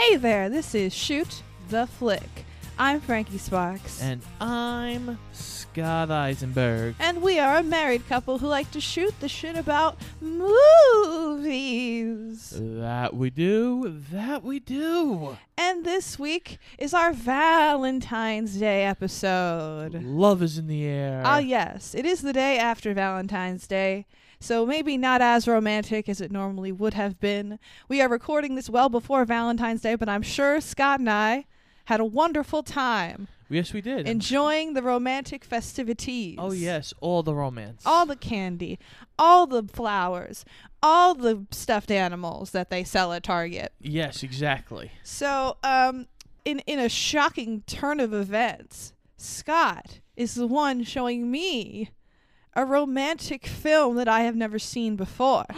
Hey there, this is Shoot the Flick. I'm Frankie Sparks. And I'm Scott Eisenberg. And we are a married couple who like to shoot the shit about movies. That we do. That we do. And this week is our Valentine's Day episode. Love is in the air. Ah, yes. It is the day after Valentine's Day. So maybe not as romantic as it normally would have been. We are recording this well before Valentine's Day, but I'm sure Scott and I had a wonderful time yes, we did. enjoying the romantic festivities. oh, yes. All the romance. All the candy, all the flowers, all the stuffed animals that they sell at Target. Yes, exactly. So, um, in in a shocking turn of events, Scott is the one showing me a romantic film that I have never seen before.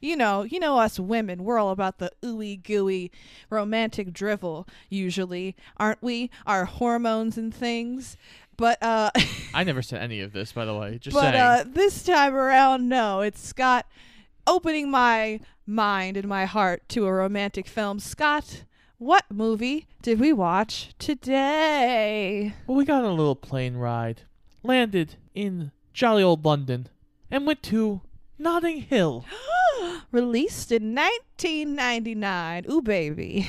you know, you know us women, we're all about the ooey gooey romantic drivel usually, aren't we? Our hormones and things. But uh I never said any of this, by the way. Just but saying. uh this time around no, it's Scott opening my mind and my heart to a romantic film. Scott, what movie did we watch today? well, we got on a little plane ride, landed in jolly old London, and went to Notting Hill. Released in 1999. Ooh, baby.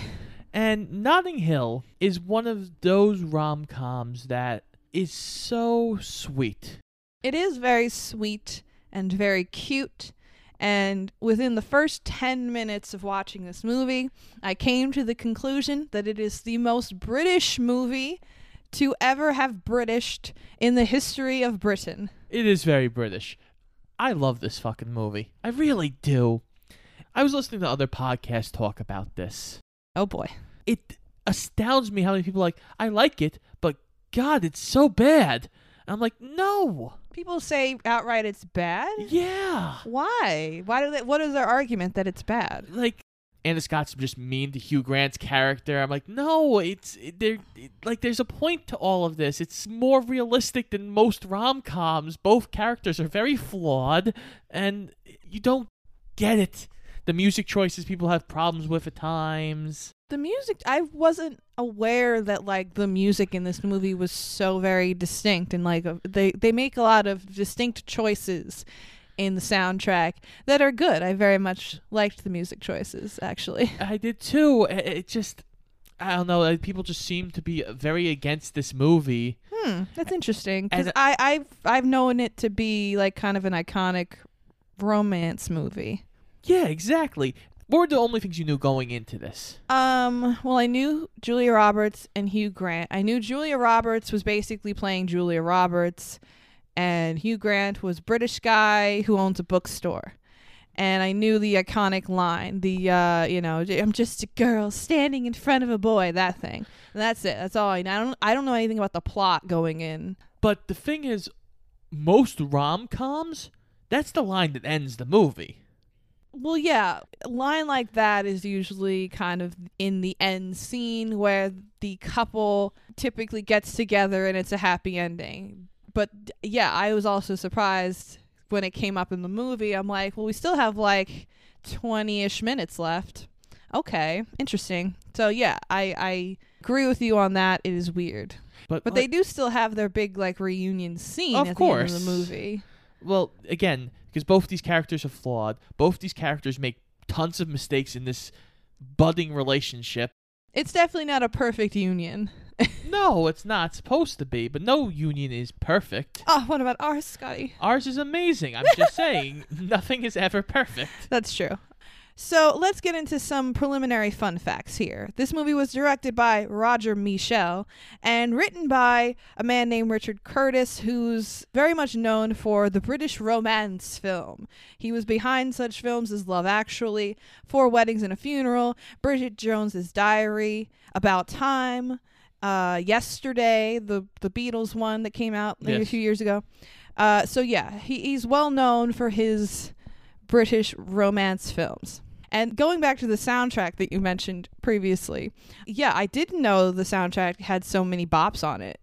And Notting Hill is one of those rom coms that is so sweet. It is very sweet and very cute. And within the first 10 minutes of watching this movie, I came to the conclusion that it is the most British movie to ever have Britished in the history of Britain. It is very British. I love this fucking movie. I really do. I was listening to other podcasts talk about this. Oh boy. It astounds me how many people are like, I like it, but God, it's so bad. And I'm like, no. People say outright it's bad? Yeah. Why? Why do they what is their argument that it's bad? Like, Anna Scott's just mean to Hugh Grant's character. I'm like, no, it's there. It, like, there's a point to all of this. It's more realistic than most rom coms. Both characters are very flawed, and you don't get it. The music choices people have problems with at times. The music I wasn't aware that like the music in this movie was so very distinct and like they they make a lot of distinct choices in the soundtrack that are good. I very much liked the music choices actually. I did too. It, just, I don't know. People just seem to be very against this movie. Hmm, that's interesting cuz I I've I've known it to be like kind of an iconic romance movie. Yeah, exactly. What were the only things you knew going into this? Um, well, I knew Julia Roberts and Hugh Grant. I knew Julia Roberts was basically playing Julia Roberts, and Hugh Grant was British guy who owns a bookstore. And I knew the iconic line, the uh, you know, I'm just a girl standing in front of a boy, that thing. And that's it. That's all I know. I don't I don't know anything about the plot going in. But the thing is, most rom coms, that's the line that ends the movie. Well, yeah, a line like that is usually kind of in the end scene where the couple typically gets together and it's a happy ending. But yeah, I was also surprised when it came up in the movie. I'm like, well, we still have like 20 ish minutes left. Okay, interesting. So yeah, I, I agree with you on that. It is weird. But, But like, they do still have their big like reunion scene Of at the end of the movie. well, again, because both these characters are flawed. Both these characters make tons of mistakes in this budding relationship. It's definitely not a perfect union. No, it's not supposed to be, but no union is perfect. Oh, what about ours, Scotty? Ours is amazing. I'm just saying, nothing is ever perfect. That's true. So let's get into some preliminary fun facts here. This movie was directed by Roger Michell and written by a man named Richard Curtis, who's very much known for the British romance film. He was behind such films as Love Actually, Four Weddings and a Funeral, Bridget Jones's Diary, About Time, uh, Yesterday, the the Beatles one that came out maybe a few years ago. Uh, so yeah, he, he's well known for his British romance films. And going back to the soundtrack that you mentioned previously, yeah, I didn't know the soundtrack had so many bops on it,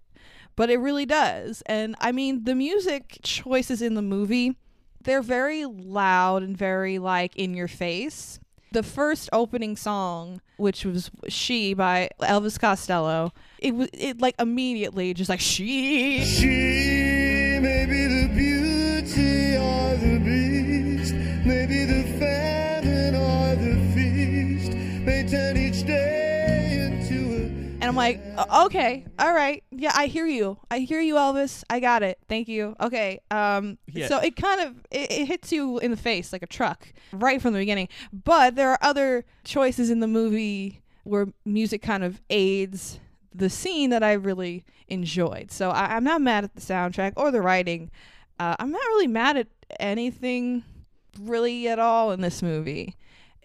but it really does. And I mean, the music choices in the movie, they're very loud and very like in your face. The first opening song, which was "She" by Elvis Costello, it was it like immediately just like she. She may I'm like, okay, all right, yeah, I hear you. I hear you, Elvis. I got it. Thank you. Okay. Um, Yeah. so it kind of it, it hits you in the face like a truck right from the beginning. But there are other choices in the movie where music kind of aids the scene that I really enjoyed. So I, I'm not mad at the soundtrack or the writing. Uh, I'm not really mad at anything really at all in this movie.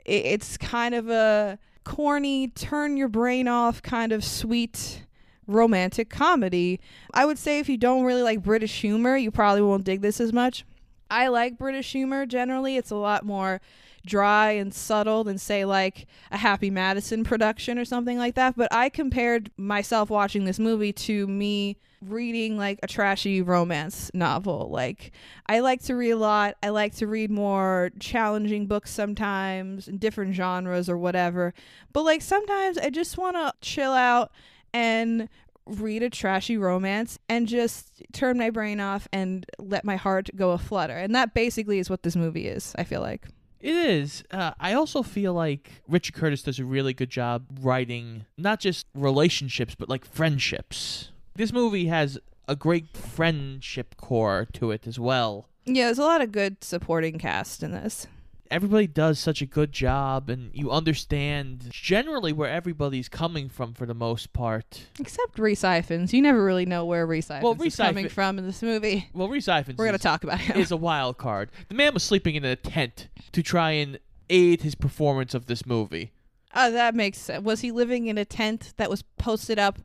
It, it's kind of a corny, turn your brain off kind of sweet romantic comedy. I would say if you don't really like British humor, you probably won't dig this as much. I like British humor generally. It's a lot more dry and subtle than say like a Happy Madison production or something like that, but I compared myself watching this movie to me reading like a trashy romance novel. Like I like to read a lot. I like to read more challenging books sometimes in different genres or whatever. But like sometimes I just want to chill out and read a trashy romance and just turn my brain off and let my heart go a flutter. And that basically is what this movie is, I feel like. It is. Uh, I also feel like Richard Curtis does a really good job writing not just relationships, but like friendships. This movie has a great friendship core to it as well. Yeah, there's a lot of good supporting cast in this. Everybody does such a good job, and you understand generally where everybody's coming from for the most part. Except Rhys Ifans. You never really know where Rhys Ifans Well, is coming from in this movie. Well, Rhys Ifans We're going to talk about him. is a wild card. The man was sleeping in a tent to try and aid his performance of this movie. Oh, that makes sense. Was he living in a tent that was posted up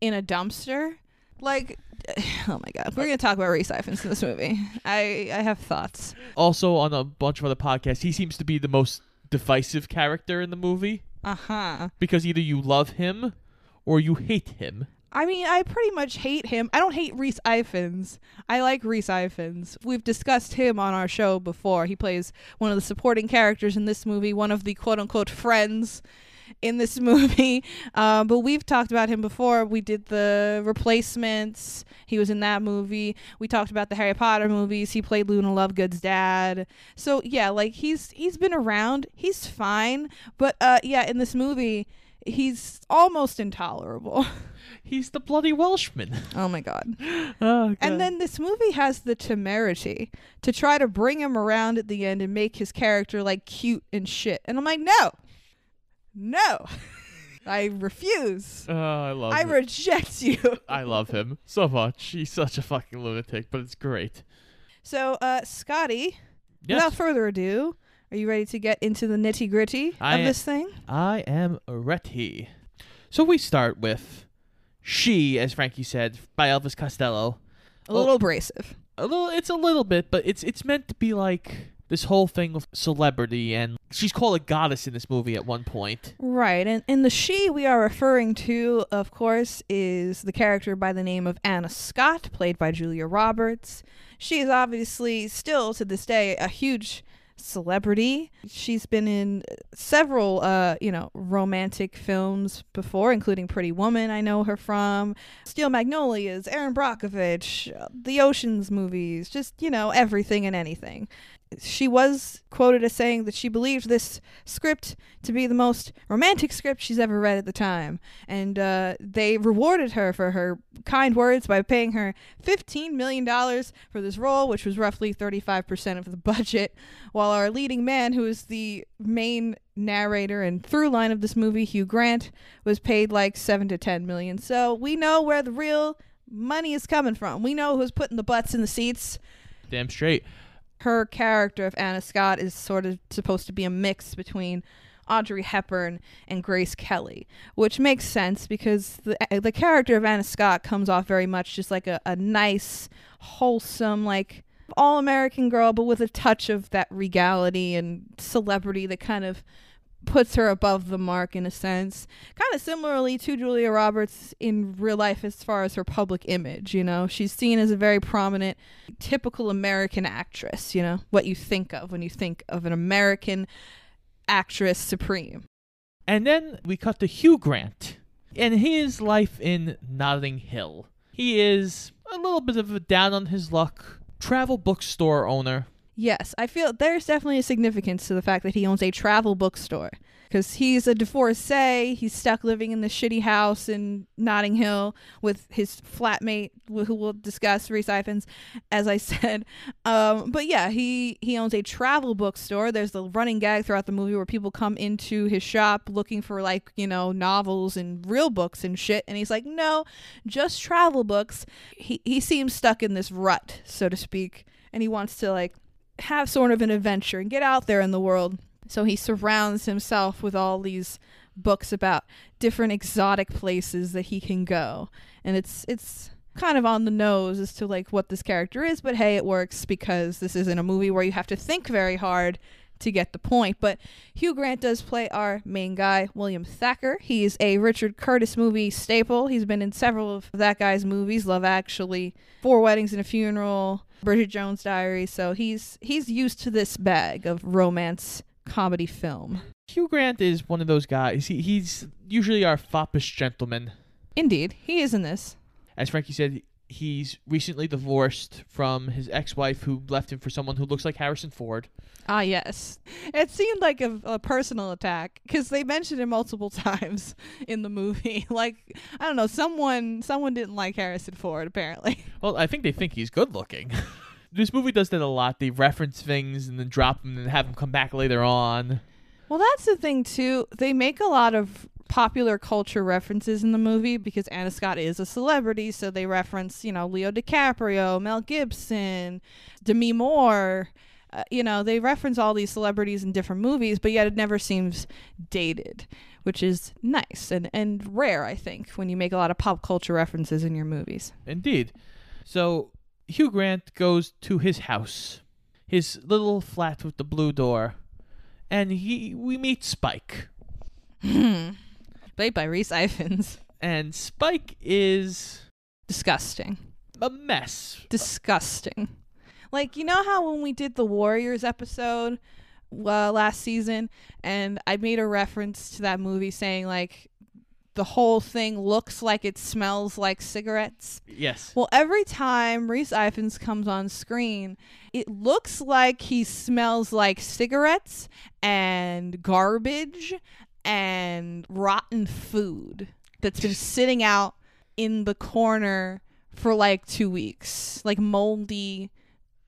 in a dumpster? Like, oh my god, we're gonna talk about Rhys Ifans in this movie. I I have thoughts. Also, on a bunch of other podcasts, he seems to be the most divisive character in the movie Uh huh. because either you love him or you hate him. I mean, I pretty much hate him. I don't hate Rhys Ifans. I like Rhys Ifans. We've discussed him on our show before. He plays one of the supporting characters in this movie, one of the quote unquote friends in this movie. Um, but we've talked about him before. We did the replacements. He was in that movie. We talked about the Harry Potter movies. He played Luna Lovegood's dad. So yeah, like he's he's been around. He's fine. But uh, yeah, in this movie, he's almost intolerable. He's the bloody Welshman. Oh my god. oh, And then this movie has the temerity to try to bring him around at the end and make his character like cute and shit. And I'm like, no. No. I refuse. Oh, I love I him. reject you. I love him so much. He's such a fucking lunatic, but it's great. So, uh, Scotty, Yes, without further ado, are you ready to get into the nitty gritty of this thing? I am ready. So we start with She, as Frankie said, by Elvis Costello. A little abrasive. A little, it's a little bit, but it's it's meant to be like this whole thing of celebrity, and she's called a goddess in this movie at one point. Right, and, and the she we are referring to, of course, is the character by the name of Anna Scott, played by Julia Roberts. She is obviously still to this day a huge celebrity. She's been in several, uh, you know, romantic films before, including Pretty Woman. I know her from Steel Magnolias, Erin Brockovich, uh, the Ocean's movies, just you know everything and anything she was quoted as saying that she believed this script to be the most romantic script she's ever read at the time. And uh, they rewarded her for her kind words by paying her $15 million for this role, which was roughly 35% of the budget. While our leading man, who is the main narrator and through line of this movie, Hugh Grant, was paid like 7 to 10 million. So we know where the real money is coming from. We know who's putting the butts in the seats Damn straight. Her character of Anna Scott is sort of supposed to be a mix between Audrey Hepburn and Grace Kelly, which makes sense because the the character of Anna Scott comes off very much just like a, a nice, wholesome, like all American girl, but with a touch of that regality and celebrity that kind of puts her above the mark in a sense. Kind of similarly to Julia Roberts in real life as far as her public image, you know. She's seen as a very prominent typical American actress, you know, what you think of when you think of an American actress supreme. And then we cut to Hugh Grant and his life in Notting Hill. He is a little bit of a down on his luck travel bookstore owner. Yes, I feel there's definitely a significance to the fact that he owns a travel bookstore because he's a divorcee. He's stuck living in the shitty house in Notting Hill with his flatmate, who we'll discuss, Rhys as I said. Um, but yeah, he he owns a travel bookstore. There's the running gag throughout the movie where people come into his shop looking for like you know novels and real books and shit, and he's like, no, just travel books. He he seems stuck in this rut, so to speak, and he wants to like have sort of an adventure and get out there in the world. So he surrounds himself with all these books about different exotic places that he can go. And it's it's kind of on the nose as to like what this character is, but hey, it works because this isn't a movie where you have to think very hard to get the point. But Hugh Grant does play our main guy, William Thacker. He's a Richard Curtis movie staple. He's been in several of that guy's movies, Love Actually, Four Weddings and a Funeral, Bridget Jones' Diary. So he's he's used to this bag of romance comedy film. Hugh Grant is one of those guys. He, he's usually our foppish gentleman. Indeed, he is in this. As Frankie said, he's recently divorced from his ex-wife who left him for someone who looks like Harrison Ford. Ah, yes. It seemed like a, a personal attack because they mentioned it multiple times in the movie. like, I don't know, someone someone didn't like Harrison Ford apparently. Well, I think they think he's good looking. this movie does that a lot. They reference things and then drop them and have them come back later on. Well, that's the thing too. They make a lot of popular culture references in the movie because Anna Scott is a celebrity, so they reference, you know, Leo DiCaprio, Mel Gibson, Demi Moore. Uh, you know, they reference all these celebrities in different movies, but yet it never seems dated, which is nice and, and rare, I think, when you make a lot of pop culture references in your movies. Indeed. So Hugh Grant goes to his house, his little flat with the blue door, and he we meet Spike. Played by Rhys Ifans. And Spike is Disgusting. a mess. disgusting. Like you know how when we did the Warriors episode uh, last season, and I made a reference to that movie saying like the whole thing looks like it smells like cigarettes. Yes. Well, every time Rhys Ifans comes on screen, it looks like he smells like cigarettes and garbage and rotten food that's been sitting out in the corner for like two weeks. Like moldy,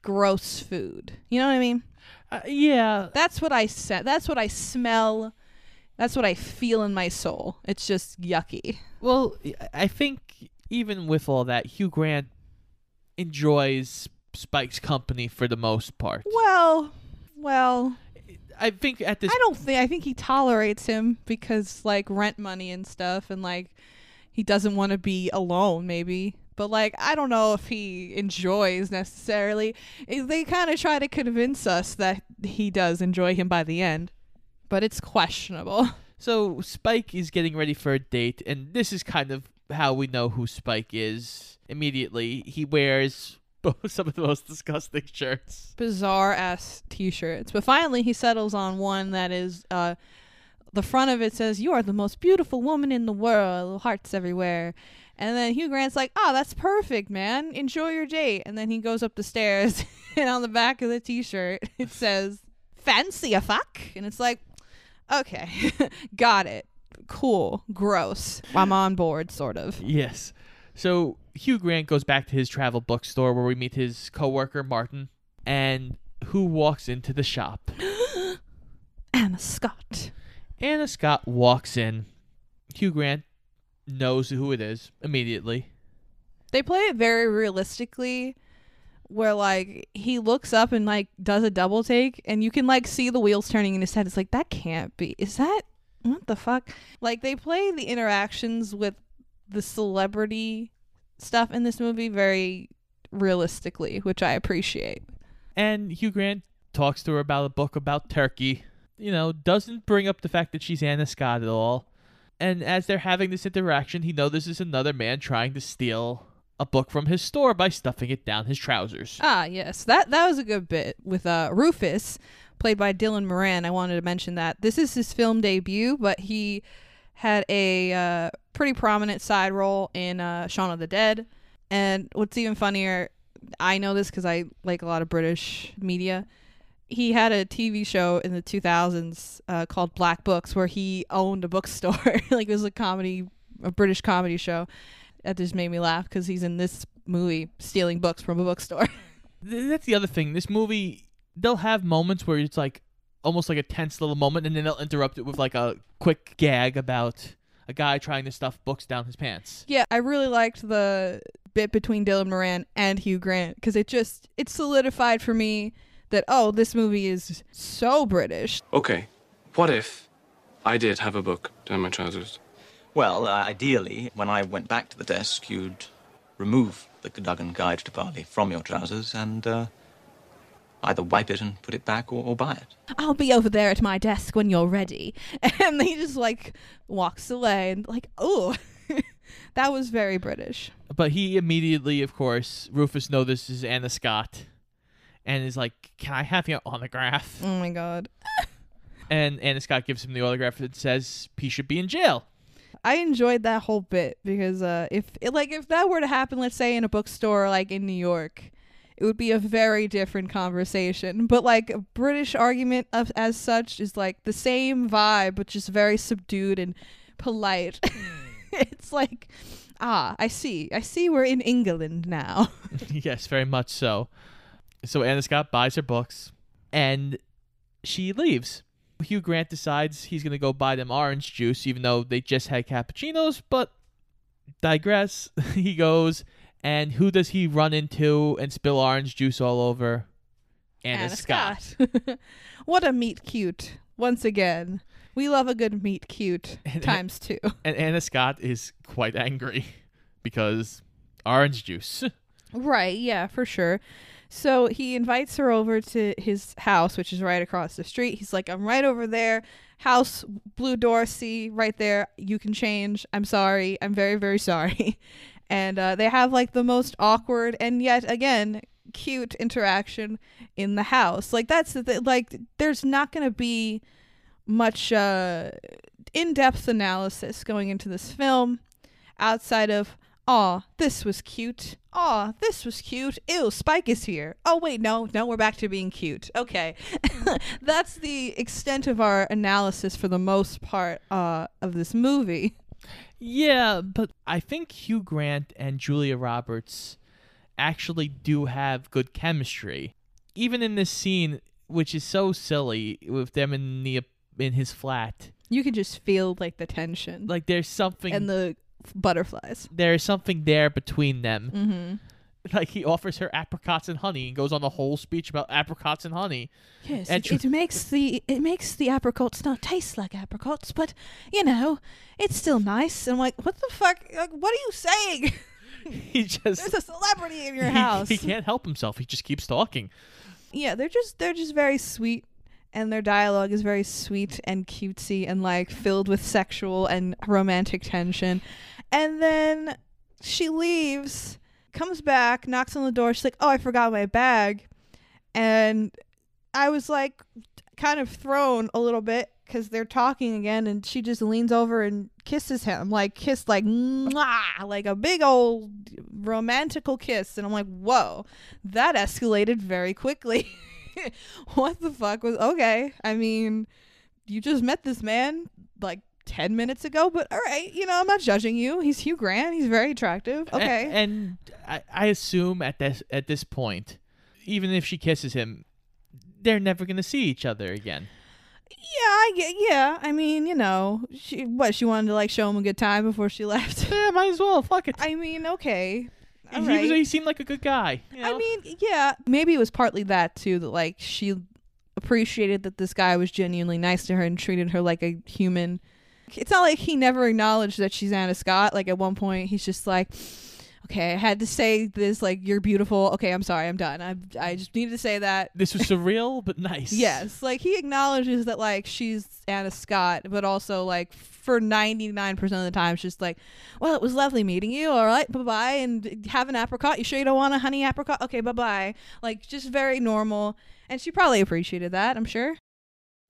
gross food. You know what I mean? Uh, yeah. That's what I said. That's what I smell. That's what I feel in my soul. It's just yucky. Well, I think even with all that, Hugh Grant enjoys Spike's company for the most part. Well, well, I think at this I don't think I think he tolerates him because like rent money and stuff and like he doesn't want to be alone maybe. But like I don't know if he enjoys necessarily. Eh, They kind of try to convince us that he does enjoy him by the end, but it's questionable. So Spike is getting ready for a date, and this is kind of how we know who Spike is. Immediately, he wears some of the most disgusting shirts. Bizarre ass t-shirts. But finally he settles on one that is uh the front of it says you are the most beautiful woman in the world, hearts everywhere. And then Hugh Grant's like, "Oh, that's perfect, man. Enjoy your date." And then he goes up the stairs and on the back of the t-shirt it says, "Fancy a fuck?" And it's like, "Okay. Got it. Cool. Gross. I'm on board sort of." Yes. So Hugh Grant goes back to his travel bookstore where we meet his coworker Martin, and who walks into the shop. Anna Scott. Anna Scott walks in. Hugh Grant knows who it is immediately. they play it very realistically where like he looks up and like does a double take and you can like see the wheels turning in his head it's like that can't be is that what the fuck like they play the interactions with the celebrity stuff in this movie very realistically which i appreciate And Hugh Grant talks to her about a book about Turkey. You know, doesn't bring up the fact that she's Anna Scott at all. And as they're having this interaction, he notices another man trying to steal a book from his store by stuffing it down his trousers. ah yes that that was a good bit with uh rufus played by Dylan Moran. I wanted to mention that this is his film debut, but he had a uh, pretty prominent side role in uh, Shaun of the Dead. And what's even funnier, I know this because I like a lot of British media. He had a TV show in the 2000s uh, called Black Books where he owned a bookstore. like it was a comedy, a British comedy show. That just made me laugh because he's in this movie stealing books from a bookstore. That's the other thing. This movie, they'll have moments where it's like almost like a tense little moment, and then they'll interrupt it with like a quick gag about a guy trying to stuff books down his pants. Yeah, I really liked the bit between Dylan Moran and Hugh Grant because it just it solidified for me that oh, this movie is so British. Okay, what if I did have a book down my trousers? Well, uh, ideally, when I went back to the desk, you'd remove the Cadogan Guide to Bali from your trousers and uh, either wipe it and put it back or, or buy it. I'll be over there at my desk when you're ready. And he just like walks away and like, oh, that was very British. But he immediately, of course, Rufus notices Anna Scott, and is like, "Can I have your autograph?" Oh my god. And Anna Scott gives him the autograph and says he should be in jail. I enjoyed that whole bit because uh, if it, like if that were to happen, let's say in a bookstore like in New York, it would be a very different conversation. But like a British argument of as such is like the same vibe, but just very subdued and polite. it's like, ah, I see, I see, we're in England now. yes, very much so. So Anna Scott buys her books, and she leaves. Hugh Grant decides he's gonna go buy them orange juice, even though they just had cappuccinos. But digress. he goes, and who does he run into and spill orange juice all over? Anna, Scott. what a meet cute. Once again, we love a good meet cute And- times two. And Anna Scott is quite angry because orange juice. Right, yeah, for sure. So he invites her over to his house, which is right across the street. He's like, I'm right over there. House, blue door, see, right there. You can change. I'm sorry. I'm very, very sorry. And uh, they have like the most awkward and yet again cute interaction in the house. Like that's the th- like there's not going to be much uh, in-depth analysis going into this film outside of Aw, this was cute. Aw, this was cute. Ew, Spike is here. Oh, wait, no, no, we're back to being cute. Okay. That's the extent of our analysis for the most part uh, of this movie. Yeah, but I think Hugh Grant and Julia Roberts actually do have good chemistry. Even in this scene, which is so silly with them in the in his flat, You can just feel like the tension like there's something and the butterflies. there's something there between them. Mm-hmm. Like he offers her apricots and honey and goes on the whole speech about apricots and honey. Yes, And it, tr- it makes the it makes the apricots not taste like apricots, but you know, it's still nice. And I'm like, what the fuck? Like, what are you saying? He just There's a celebrity in your he- house. He, can't help himself. He just keeps talking. yeah, they're just they're just very sweet and their dialogue is very sweet and cutesy and like filled with sexual and romantic tension. And then she leaves, comes back, knocks on the door. She's like, "Oh, I forgot my bag." And I was like kind of thrown a little bit cuz they're talking again and she just leans over and kisses him. Like kiss like mwah, like a big old romantical kiss and I'm like, "Whoa, that escalated very quickly." what the fuck was okay? I mean, you just met this man like 10 minutes ago, but all right, you know, I'm not judging you. He's Hugh Grant. He's very attractive. Okay. and I, I assume at this at this point, even if she kisses him, they're never gonna see each other again. yeah, I get yeah. I mean, you know, she what she wanted to like show him a good time before she left. Yeah, might as well. Fuck it. I mean, okay. All he, right. was, he seemed like a good guy. you I mean, yeah, maybe it was partly that too that like she appreciated that this guy was genuinely nice to her and treated her like a human. It's not like he never acknowledged that she's Anna Scott. Like at one point, he's just like, "Okay, I had to say this. Like, you're beautiful. Okay, I'm sorry, I'm done. I I just needed to say that." this was surreal but nice. Yes, like he acknowledges that like she's Anna Scott, but also like for 99% of the time, it's just like, well, it was lovely meeting you. All right, bye bye. And have an apricot. You sure you don't want a honey apricot? Okay, bye bye. Like just very normal. And she probably appreciated that, I'm sure.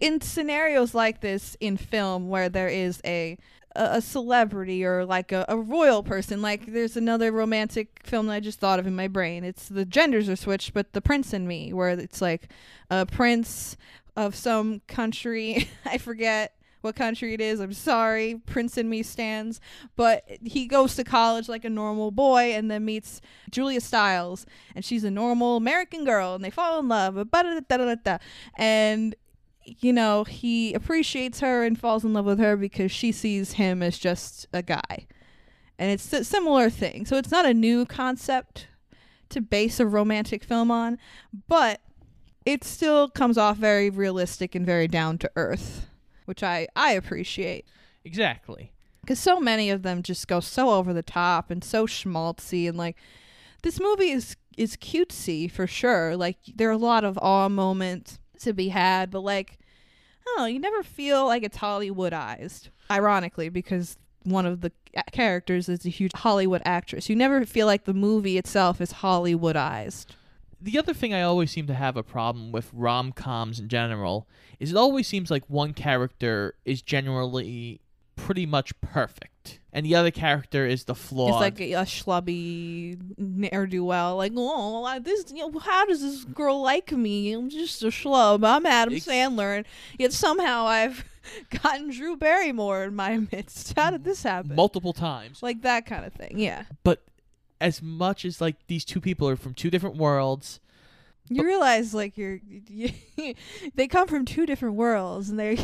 In scenarios like this in film where there is a a celebrity or like a, a royal person, like there's another romantic film that I just thought of in my brain. It's the genders are switched, but The Prince and Me, where it's like a prince of some country. I forget what country it is. I'm sorry. Prince and Me stands. But he goes to college like a normal boy and then meets Julia Stiles. And she's a normal American girl and they fall in love. And, you know, he appreciates her and falls in love with her because she sees him as just a guy. And it's a similar thing. So it's not a new concept to base a romantic film on, but it still comes off very realistic and very down to earth, which I I appreciate Exactly. because so many of them just go so over the top and so schmaltzy and like this movie is is cutesy for sure. Like there are a lot of awe moments to be had, but like oh, you never feel like it's Hollywoodized. Ironically, because one of the characters is a huge Hollywood actress. You never feel like the movie itself is Hollywoodized. The other thing I always seem to have a problem with rom coms in general is it always seems like one character is generally pretty much perfect, and the other character is the flawed. It's like a, a schlubby ne'er do well. Like, oh, I- this. You know, how does this girl like me? I'm just a schlub. I'm Adam Ex- Sandler, and yet somehow I've gotten Drew Barrymore in my midst. How did this happen? multiple times. like that kind of thing. Yeah, But as much as like these two people are from two different worlds, you realize like you're, you, they come from two different worlds, and they're.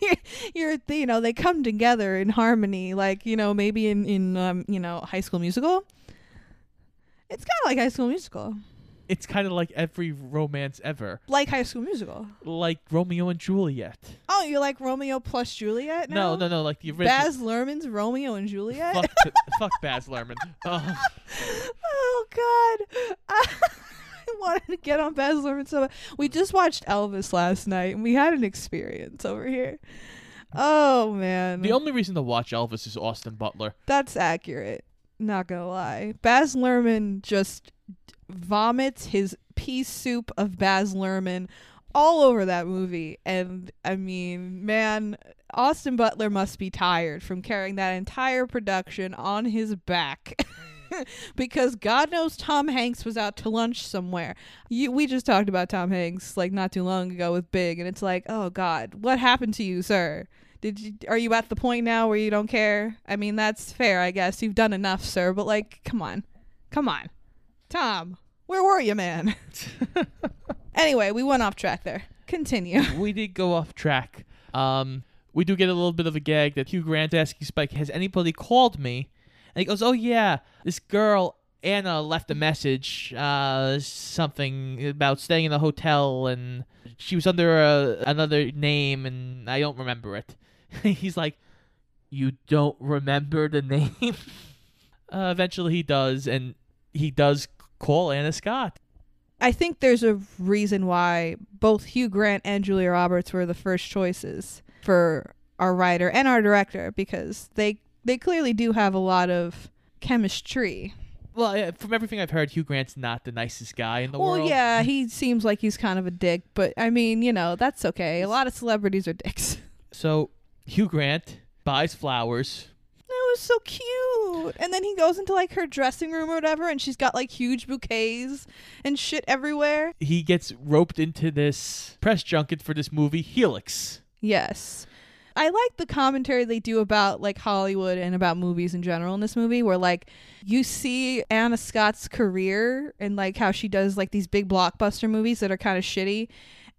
You're, you know, they come together in harmony, like you know, maybe in in um, you know, High School Musical. It's kind of like High School Musical. it's kind of like every romance ever, like High School Musical. like Romeo and Juliet. Oh, you like Romeo plus Juliet? No, Now? no, no, like the original. Baz Luhrmann's Romeo and Juliet. fuck, fuck Baz Luhrmann. Oh, oh God, I wanted to get on Baz Luhrmann so bad. We just watched Elvis last night, and we had an experience over here. Oh man, the only reason to watch Elvis is Austin Butler. that's accurate. Not gonna lie, Baz Luhrmann just vomits his pea soup of Baz Luhrmann all over that movie, and I mean, man, Austin Butler must be tired from carrying that entire production on his back. because God knows Tom Hanks was out to lunch somewhere. You, we just talked about Tom Hanks like not too long ago with Big, and it's like, oh God, what happened to you, sir? Did you are you at the point now where you don't care? I mean, that's fair, I guess. You've done enough, sir, but like, come on, come on, Tom, where were you, man? anyway, we went off track there. Continue. we did go off track. Um, we do get a little bit of a gag that Hugh Grant asking Spike, "Has anybody called me?" And he goes, "Oh yeah, this girl Anna left a message, uh, something about staying in a hotel, and she was under a, another name, and I don't remember it." He's like, "You don't remember the name?" uh, eventually, he does, and he does call Anna Scott. I think there's a reason why both Hugh Grant and Julia Roberts were the first choices for our writer and our director because they they clearly do have a lot of chemistry. Well, from everything I've heard, Hugh Grant's not the nicest guy in the well, world. yeah, he seems like he's kind of a dick, but I mean, you know, that's okay. A lot of celebrities are dicks. So Hugh Grant buys flowers. That was so cute. And then he goes into like her dressing room or whatever, and she's got like huge bouquets and shit everywhere. He gets roped into this press junket for this movie, Helix. Yes. I like the commentary they do about like Hollywood and about movies in general in this movie where like you see Anna Scott's career and like how she does like these big blockbuster movies that are kind of shitty.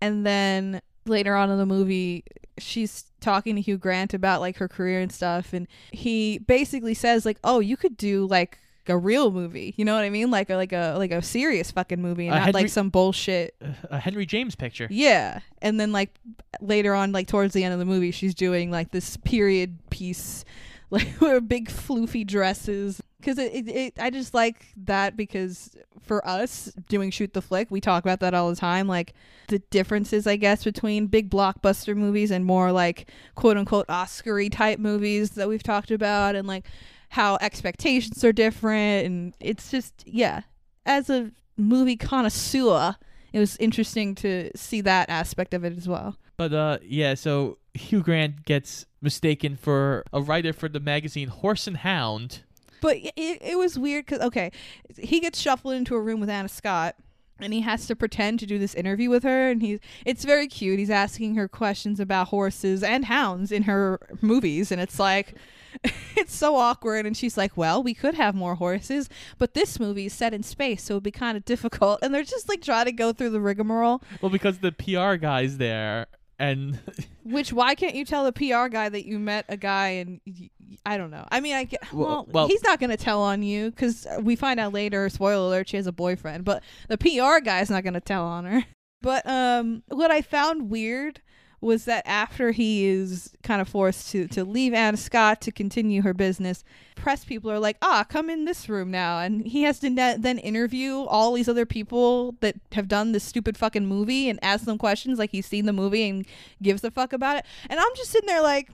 And then later on in the movie she's talking to Hugh Grant about like her career and stuff. And he basically says like oh you could do like a real movie you know what I mean like a like a like a serious fucking movie and Uh, not Henry- like some bullshit A Henry James picture. yeah. And then like later on, like towards the end of the movie, she's doing like this period piece, like with big floofy dresses. Because it, it, it, I just like that because for us doing shoot the flick, we talk about that all the time. Like the differences, I guess, between big blockbuster movies and more like quote unquote Oscar-y type movies that we've talked about, and like how expectations are different. And it's just yeah, as a movie connoisseur it was interesting to see that aspect of it as well. But uh, yeah. So Hugh Grant gets mistaken for a writer for the magazine Horse and Hound. But it, it was weird because okay, he gets shuffled into a room with Anna Scott, and he has to pretend to do this interview with her, and he's it's very cute. He's asking her questions about horses and hounds in her movies, and it's like. It's so awkward, and she's like, "Well, we could have more horses, but this movie is set in space, so it'd be kind of difficult." And they're just like trying to go through the rigmarole. Well, because the PR guy's there, and Which why can't you tell the PR guy that you met a guy and y- I don't know. I mean, I get Well- well, well- he's not going to tell on you because we find out later. Spoiler alert: she has a boyfriend, but the PR guy's not going to tell on her. But um, what I found weird was that after he is kind of forced to to leave Anna Scott to continue her business, press people are like, "Ah, come in this room now," and he has to ne- then interview all these other people that have done this stupid fucking movie and ask them questions like he's seen the movie and gives a fuck about it. And I'm just sitting there like,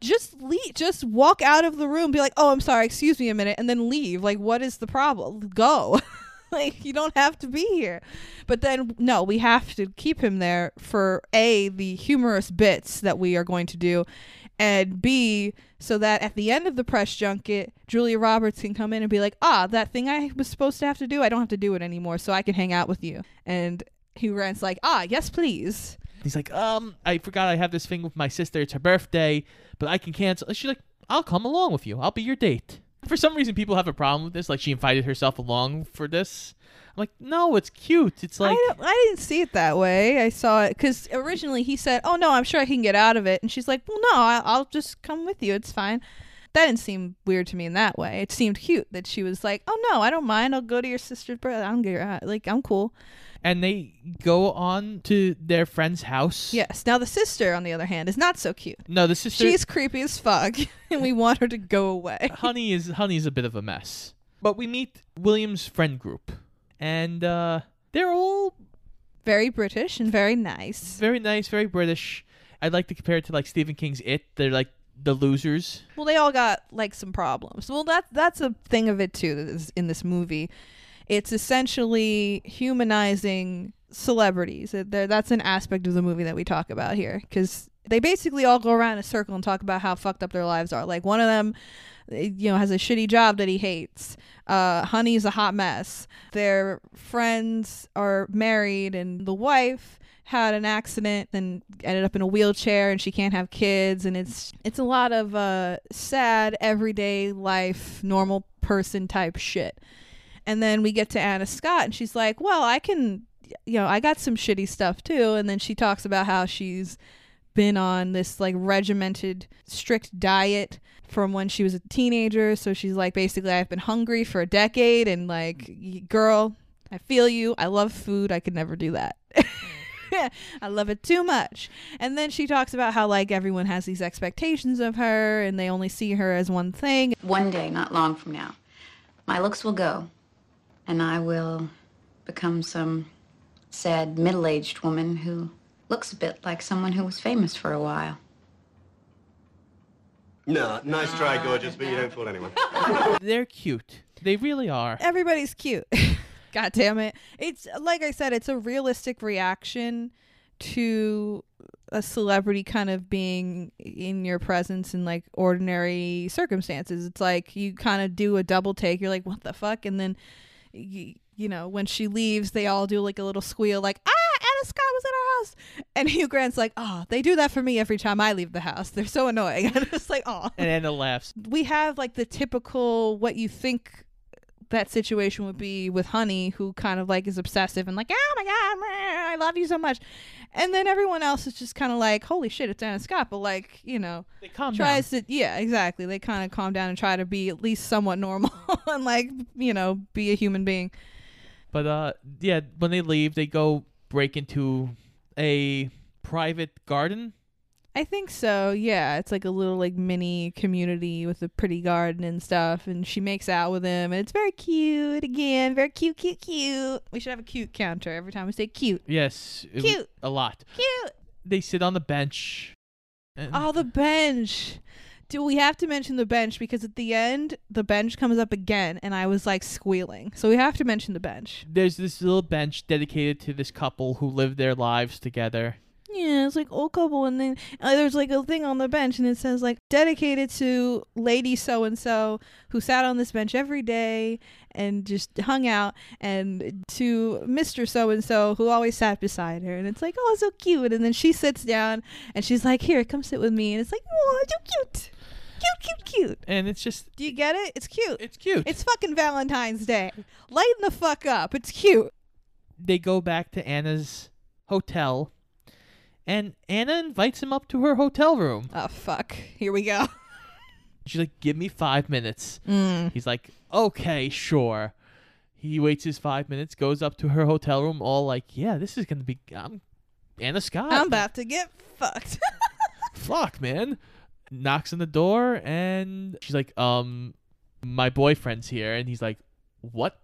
just leave, just walk out of the room, be like, "Oh, I'm sorry, excuse me a minute," and then leave. Like, what is the problem? Go. like you don't have to be here but then no we have to keep him there for a the humorous bits that we are going to do and b so that at the end of the press junket julia roberts can come in and be like ah that thing i was supposed to have to do i don't have to do it anymore so i can hang out with you and hugh grant's like ah yes please he's like, um, I forgot I have this thing with my sister. It's her birthday, but I can cancel. She's like, I'll come along with you. I'll be your date. For some reason, people have a problem with this. Like, she invited herself along for this. I'm like, no, it's cute. It's like, I, I didn't see it that way. I saw it because originally he said, "Oh no, I'm sure I can get out of it," and she's like, "Well, no, I, I'll just come with you. It's fine." That didn't seem weird to me in that way. It seemed cute that she was like, "Oh no, I don't mind. I'll go to your sister's birthday. I don't get out. Like I'm cool." and they go on to their friend's house. Yes. Now the sister, on the other hand, is not so cute. No, the sister. She's creepy as fuck, and we want her to go away. Honey is Honey's a bit of a mess. But we meet William's friend group, and uh, they're all Very British and very nice. very nice, very British. I'd like to compare it to like Stephen King's It. They're like the losers. Well, they all got like some problems. Well, that that's a thing of it too. in this movie, it's essentially humanizing celebrities. That's an aspect of the movie that we talk about here because they basically all go around in a circle and talk about how fucked up their lives are. Like one of them, uh, you know, has a shitty job that he hates. Uh, Honey's a hot mess. Their friends are married, and the wife had an accident and ended up in a wheelchair and she can't have kids. And it's it's a lot of uh sad everyday life normal person type shit. And then we get to Anna Scott and she's like well I can you know I got some shitty stuff too. And then she talks about how she's been on this like regimented strict diet from when she was a teenager. So she's like basically I've been hungry for a decade and like girl I feel you. I love food. I could never do that I love it too much. And then she talks about how like everyone has these expectations of her and they only see her as one thing. One day, not long from now, my looks will go, and I will become some sad middle aged woman who looks a bit like someone who was famous for a while. No, nice try, ah, gorgeous, but you don't fool anyone. They're cute. They really are. Everybody's cute. God damn it. It's like I said, it's a realistic reaction to a celebrity kind of being in your presence in like ordinary circumstances. It's like you kind of do a double take. You're like, what the fuck? And then, you, you know, when she leaves, they all do like a little squeal, like, ah, Anna Scott was in our house. And Hugh Grant's like, oh, they do that for me every time I leave the house. They're so annoying. And it's like, oh. And Anna laughs. we have like the typical what you think that situation would be with Honey, who kind of like is obsessive and like, oh my god, I love you so much, and then everyone else is just kind of like, holy shit, it's Anna Scott, but like you know, They calm tries to yeah, exactly. They kind of calm down and try to be at least somewhat normal and like you know be a human being. But uh, yeah, when they leave, they go break into a private garden. I think so. Yeah, it's like a little like mini community with a pretty garden and stuff, and she makes out with him, and it's very cute. Again, very cute, cute, cute. We should have a cute counter every time we say cute, Yes, it was Cute. a lot. cute. They sit on the bench. And Oh, the bench. Do we have to mention the bench because at the end the bench comes up again and I was like squealing. So we have to mention the bench. There's this little bench dedicated to this couple who live their lives together. Yeah, it's like old couple, and then uh, there's like a thing on the bench, and it says like dedicated to lady so and so who sat on this bench every day and just hung out, and to Mister so and so who always sat beside her, and it's like oh so cute, and then she sits down and she's like here come sit with me, and it's like oh so cute, cute cute cute. And it's just Do you get it? It's cute. it's cute. It's fucking Valentine's Day. Lighten the fuck up. It's cute. they go back to Anna's hotel and Anna invites him up to her hotel room. Oh fuck. Here we go. She's like, "Give me 5 minutes." Mm. He's like, "Okay, sure." He waits his 5 minutes, goes up to her hotel room all like, "Yeah, this is going to be I'm Anna Scott." I'm about to get fucked. fuck, man. Knocks on the door and she's like, um, my boyfriend's here. And he's like, what?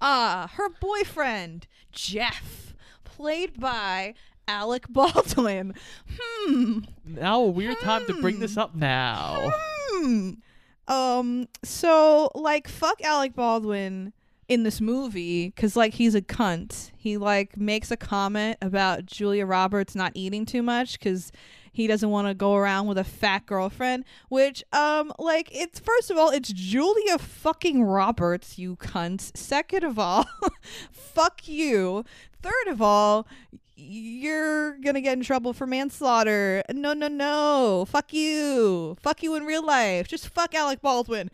Ah, her boyfriend, Jeff, played by Alec Baldwin. Hmm. Now a weird time to bring this up now. Hmm. Um, so like fuck Alec Baldwin in this movie cuz like he's a cunt. He like makes a comment about Julia Roberts not eating too much cuz he doesn't want to go around with a fat girlfriend, which um like it's first of all it's Julia fucking Roberts, you cunt. Second of all, fuck you. Third of all, you're gonna get in trouble for manslaughter. No, no, no. Fuck you. Fuck you in real life. Just fuck Alec Baldwin.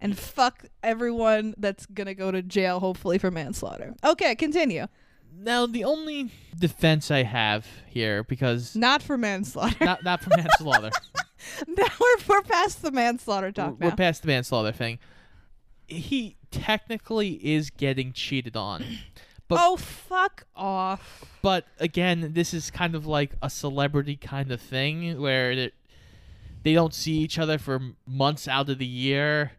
And fuck everyone that's gonna go to jail, hopefully, for manslaughter. Okay, continue. Now the only defense I have here, because Not for manslaughter. not not for manslaughter. now we're, we're past the manslaughter talk We're now. past the manslaughter thing. He technically is getting cheated on. But oh, fuck off. but again, this is kind of like a celebrity kind of thing where they- they don't see each other for months out of the year.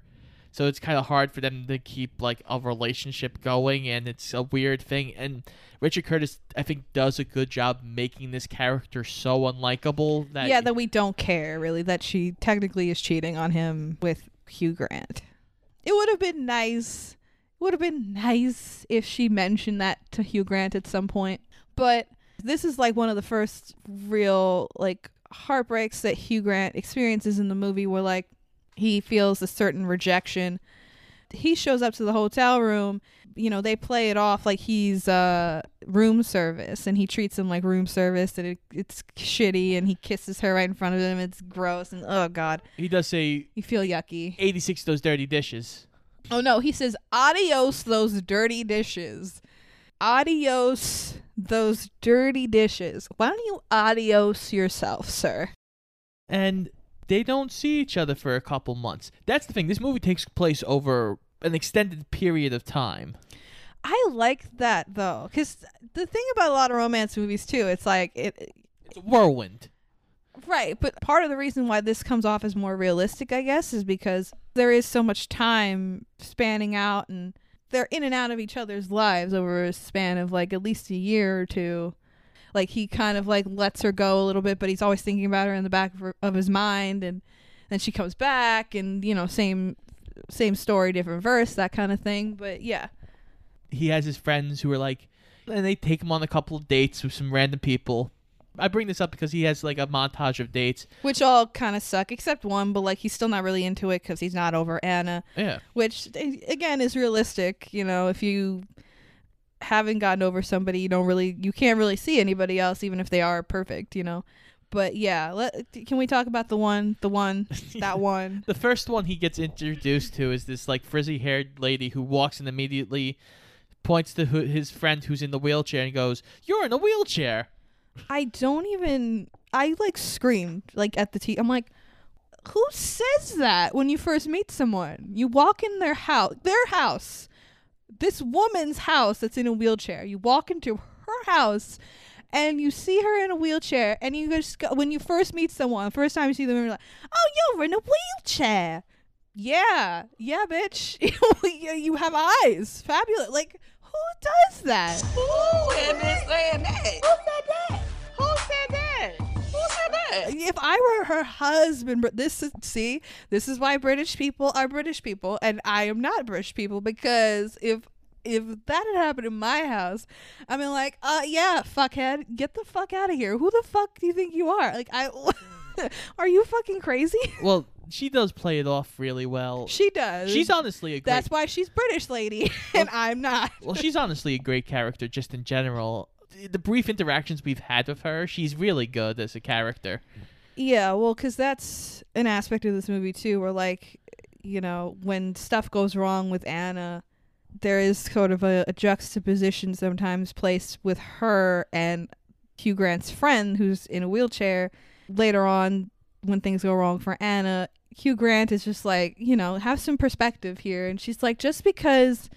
So it's kind of hard for them to keep like a relationship going and it's a weird thing and Richard Curtis I think does a good job making this character so unlikable that yeah, that we don't care, really, that she technically is cheating on him with Hugh Grant. It would have been nice. Would have been nice if she mentioned that to Hugh Grant at some point. But this is like one of the first real like heartbreaks that Hugh Grant experiences in the movie where like he feels a certain rejection. He shows up to the hotel room, you know, they play it off like he's uh room service and he treats him like room service and it, it's shitty and he kisses her right in front of him. It's gross and oh god. he does say You feel yucky. 86 those dirty dishes. Oh no, he says adios those dirty dishes. Adios those dirty dishes. Why don't you adios yourself, sir? and they don't see each other for a couple months. That's the thing. This movie takes place over an extended period of time. I like that though, because the thing about a lot of romance movies too, it's like it, It's a whirlwind. right. But part of the reason why this comes off as more realistic, I guess, is because there is so much time spanning out, and they're in and out of each other's lives over a span of like at least a year or two. Like he kind of like lets her go a little bit, but he's always thinking about her in the back of, her, of his mind, and then she comes back, and you know, same same story, different verse, that kind of thing. But yeah. He has his friends who are like, and they take him on a couple of dates with some random people. I bring this up because he has like a montage of dates. which all kind of suck except one but like he's still not really into it because he's not over anna Yeah. which again is realistic you know if you haven't gotten over somebody you don't really you can't really see anybody else even if they are perfect you know but yeah let, can we talk about the one the one that one The first one he gets introduced to is this like frizzy haired lady who walks in immediately, points to his friend who's in the wheelchair and goes, "You're in a wheelchair." I don't even i like screamed like at the t i'm like who says that when you first meet someone? You walk in their house their house this woman's house that's in a wheelchair. You walk into her house and you see her in a wheelchair and you just go, when you first meet someone first time you see them you're like oh you're in a wheelchair. Yeah yeah bitch. You have eyes. Fabulous. Like who does that Who had been saying that? Who said that? Who said that? Who said that? if I were her husband, this is see, this is why British people are British people, and I am not British people because if if that had happened in my house, I mean, like, uh, yeah, fuckhead, get the fuck out of here. Who the fuck do you think you are? Like, I, are you fucking crazy? Well, she does play it off really well. She does. She's honestly a great. That's why she's British lady, and I'm not. well, she's honestly a great character just in general. The brief interactions we've had with her, she's really good as a character. Yeah, well, because that's an aspect of this movie too, where like, you know, when stuff goes wrong with Anna, there is sort of a, a juxtaposition sometimes placed with her and Hugh Grant's friend, who's in a wheelchair. Later on, when things go wrong for Anna, Hugh Grant is just like, you know, have some perspective here, and she's like, just because,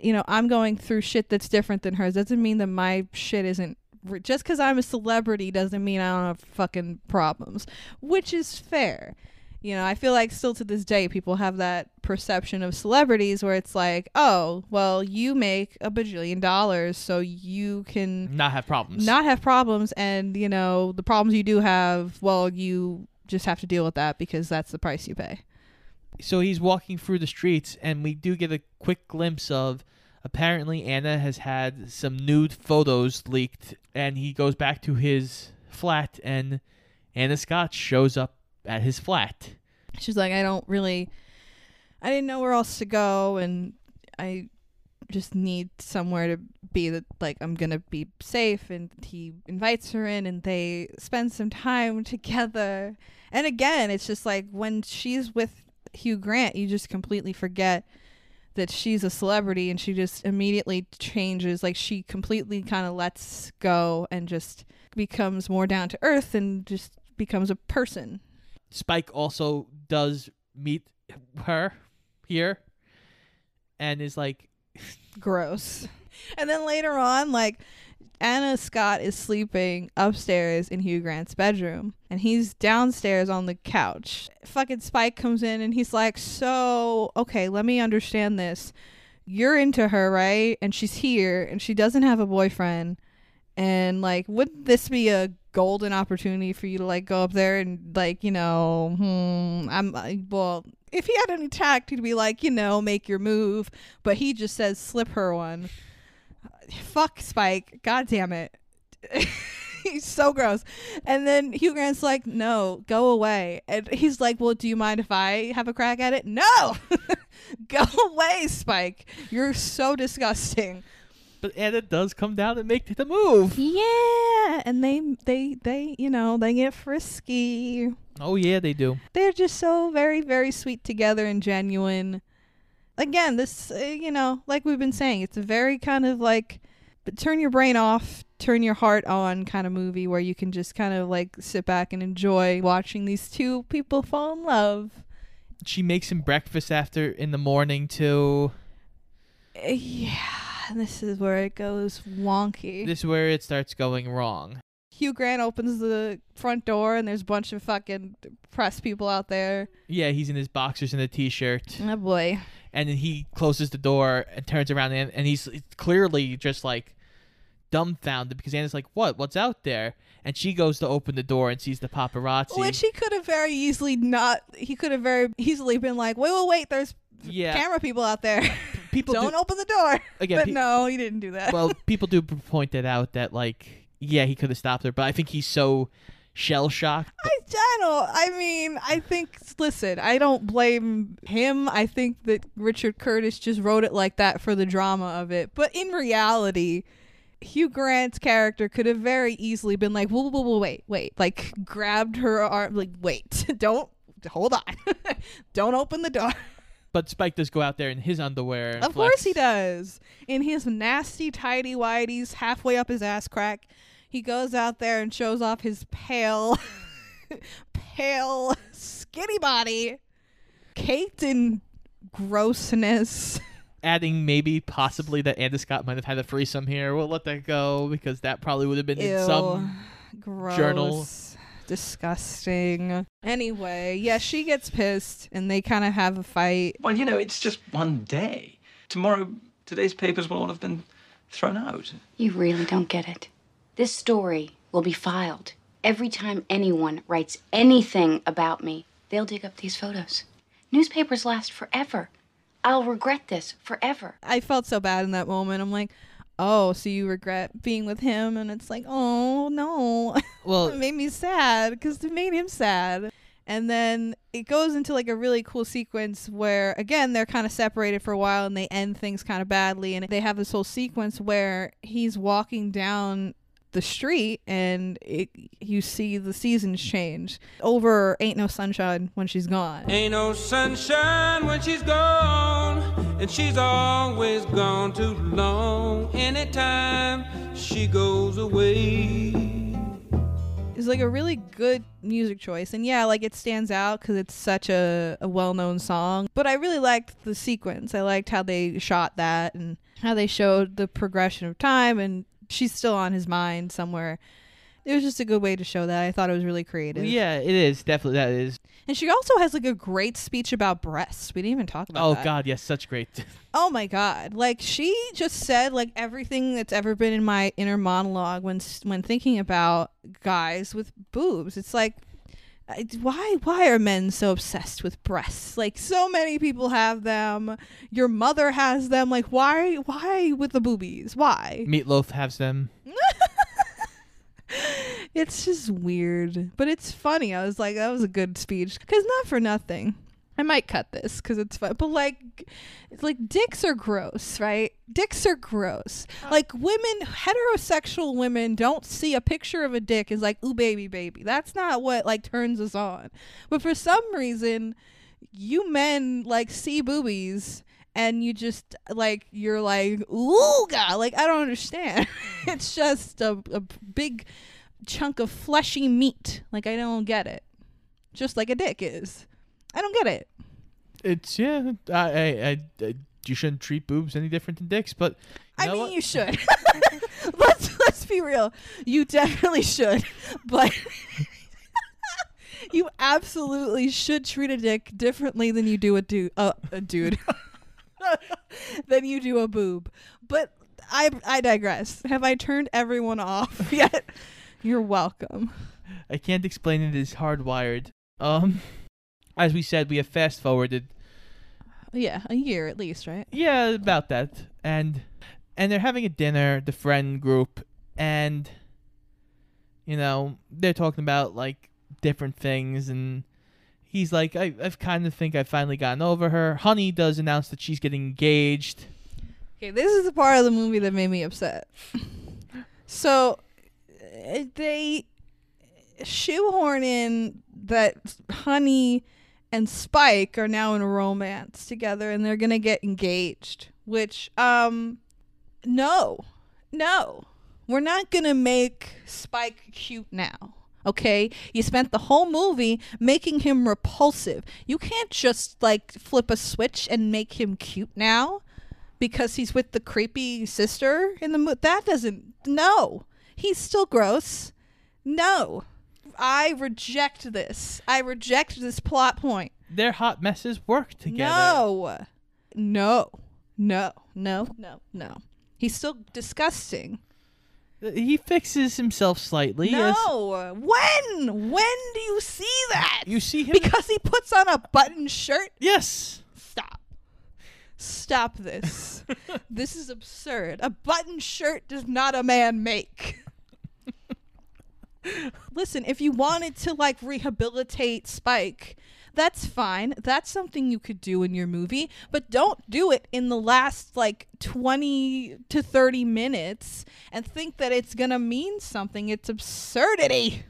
you know, I'm going through shit that's different than hers doesn't mean that my shit isn't just because I'm a celebrity doesn't mean I don't have fucking problems, which is fair. You know, I feel like still to this day, people have that perception of celebrities where it's like, oh, well, you make a bajillion dollars, so you can Not have problems. not have problems. And, you know, the problems you do have, well, you just have to deal with that because that's the price you pay. so he's walking through the streets, and we do get a quick glimpse of apparently Anna has had some nude photos leaked, and he goes back to his flat, and Anna Scott shows up at his flat. she's like, I don't really, I didn't know where else to go, and I just need somewhere to be that like I'm gonna be safe. And he invites her in, and they spend some time together. And again, it's just like when she's with Hugh Grant, you just completely forget that she's a celebrity, and she just immediately changes. Like she completely kind of lets go and just becomes more down to earth, and just becomes a person. Spike also does meet her here, and is like, gross. And then later on, like Anna Scott is sleeping upstairs in Hugh Grant's bedroom, and he's downstairs on the couch. Fucking Spike comes in, and he's like, "So, okay, let me understand this. You're into her, right? And she's here, and she doesn't have a boyfriend." And like, wouldn't this be a golden opportunity for you to like go up there and like, you know, hmm, I'm well. If he had any tact, he'd be like, you know, make your move. But he just says, slip her one. Fuck Spike. God damn it. he's so gross. And then Hugh Grant's like, no, go away. And he's like, well, do you mind if I have a crack at it? No! go away, Spike. You're so disgusting. But Anna does come down and make the move. Yeah, and they they they you know they get frisky. Oh yeah, they do. They're just so very very sweet together and genuine. Again, this uh, you know like we've been saying, it's a very kind of like but turn your brain off, turn your heart on kind of movie where you can just kind of like sit back and enjoy watching these two people fall in love. She makes him breakfast after in the morning too. Uh, Yeah, this is where it goes wonky. This is where it starts going wrong. Hugh Grant opens the front door and there's a bunch of fucking press people out there. Yeah, he's in his boxers and a t-shirt, Oh boy. and then he closes the door and turns around and, and he's clearly just like dumbfounded because Anna's like, "What? What's out there?" And she goes to open the door and sees the paparazzi. Which he could have very easily not. He could have very easily been like, "Wait, wait, wait! There's yeah, camera people out there. people Don't do, open the door." again. but pe- no, he didn't do that. well, people do point that out that like, yeah, he could have stopped her, but I think he's so shell shocked. I, I don't. I mean, I think. Listen, I don't blame him. I think that Richard Curtis just wrote it like that for the drama of it. But in reality, Hugh Grant's character could have very easily been like, "Whoa, whoa, whoa, wait, wait!" Like grabbed her arm, like, "Wait, don't." Hold on. Don't open the door. But Spike does go out there in his underwear. Of course he does. In his nasty tidy whities, halfway up his ass crack, he goes out there and shows off his pale, pale, skinny body, caked in grossness. Adding maybe possibly that Anna Scott might have had a threesome here. We'll let that go because that probably would have been in some. Gross. journal. Disgusting. Anyway, yeah, she gets pissed and they kind of have a fight. Well, you know, it's just one day. Tomorrow, today's papers will all have been thrown out. You really don't get it. This story will be filed. Every time anyone writes anything about me, they'll dig up these photos. Newspapers last forever. I'll regret this forever. I felt so bad in that moment. I'm like, oh, so you regret being with him? And it's like, oh, no. Well, it made me sad because it made him sad. And then it goes into like a really cool sequence where, again, they're kind of separated for a while and they end things kind of badly. And they have this whole sequence where he's walking down the street and it, you see the seasons change. Over Ain't No Sunshine when she's gone. Ain't no sunshine when she's gone, and she's always gone too long. Anytime she goes away. is like a really good music choice. And yeah like it stands out because it's such a, a well-known song. But i really liked the sequence. I liked how they shot that and how they showed the progression of time. And she's still on his mind somewhere it was just a good way to show that i thought it was really creative yeah, it is definitely that is. and she also has like a great speech about breasts we didn't even talk about Oh that. God, yes, such great. Oh my god! Like she just said like everything that's ever been in my inner monologue when when thinking about guys with boobs. It's like why why are men so obsessed with breasts? Like so many people have them. Your mother has them. Like why why with the boobies? Why? Meatloaf has them. It's just weird, but it's funny. I was like that was a good speech cuz not for nothing. I might cut this because it's fun, but like, it's like dicks are gross, right? Dicks are gross. Uh. Like women, heterosexual women don't see a picture of a dick as like, ooh, baby, baby. That's not what like turns us on. But for some reason, you men like see boobies and you just like you're like ooh god like i don't understand it's just a, a big chunk of fleshy meat like i don't get it just like a dick is i don't get it It's yeah. I, I, I, you shouldn't treat boobs any different than dicks, but you I mean, what? you should. let's let's be real. You definitely should, but you absolutely should treat a dick differently than you do a dude. Uh, a dude. than you do a boob. But I I digress. Have I turned everyone off yet? You're welcome. I can't explain it. It's hardwired. Um, as we said, we have fast forwarded. Yeah, a year at least, right? Yeah, about that. And and they're having a dinner, the friend group, and you know they're talking about like different things, and he's like, I I kind of think I've finally gotten over her. Honey does announce that she's getting engaged. Okay, this is the part of the movie that made me upset. So they shoehorn in that Honey and Spike are now in a romance together and they're going to get engaged, which um no. No. We're not going to make Spike cute now. Okay? You spent the whole movie making him repulsive. You can't just like flip a switch and make him cute now because he's with the creepy sister in the movie. That doesn't. No, he's still gross. No, I reject this. I reject this plot point. Their hot messes work together. No, no, no, no, no, no. He's still disgusting. Uh, he fixes himself slightly. No, when? When do you see that? You see him because he puts on a button shirt. Yes. Stop. Stop this. this is absurd. A button shirt does not a man make. Listen, if you wanted to like rehabilitate Spike, that's fine. That's something you could do in your movie, but don't do it in the last like 20 to 30 minutes and think that it's going to mean something. It's absurdity.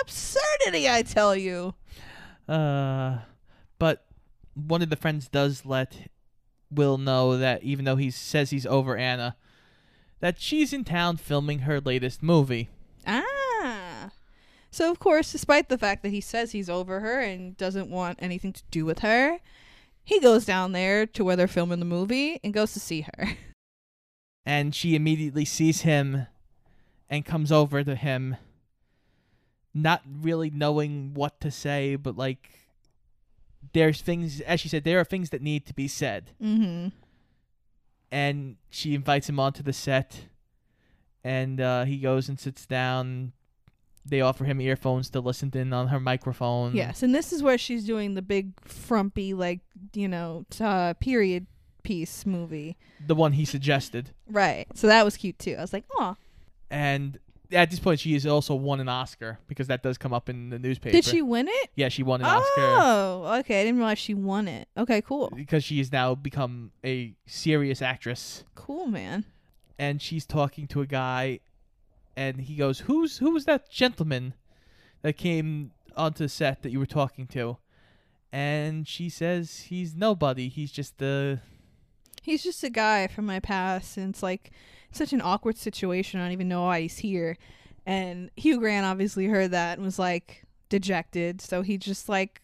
Absurdity, I tell you. Uh, but one of the friends does let Will know that even though he says he's over Anna, that she's in town filming her latest movie. Ah. So, of course, despite the fact that he says he's over her and doesn't want anything to do with her, he goes down there to where they're filming the movie and goes to see her. And she immediately sees him and comes over to him, not really knowing what to say, but like, there's things, as she said, there are things that need to be said. Mm-hmm. and she invites him onto the set and uh, he goes and sits down they offer him earphones to listen in on her microphone. Yes, and this is where she's doing the big frumpy, like you know, t- uh, period piece movie. the one he suggested. Right. So that was cute too. I was like, oh, And at this point, she has also won an Oscar because that does come up in the newspaper. did she win it? Yeah, she won an oh, Oscar Oh, okay. I didn't realize she won it. Okay, cool. because she has now become a serious actress. Cool, man. And she's talking to a guy, and he goes, "Who's who was that gentleman that came onto the set that you were talking to?" And she says, "He's nobody. He's just the." He's just a guy from my past, and it's like such an awkward situation. I don't even know why he's here. And Hugh Grant obviously heard that and was like dejected, so he just like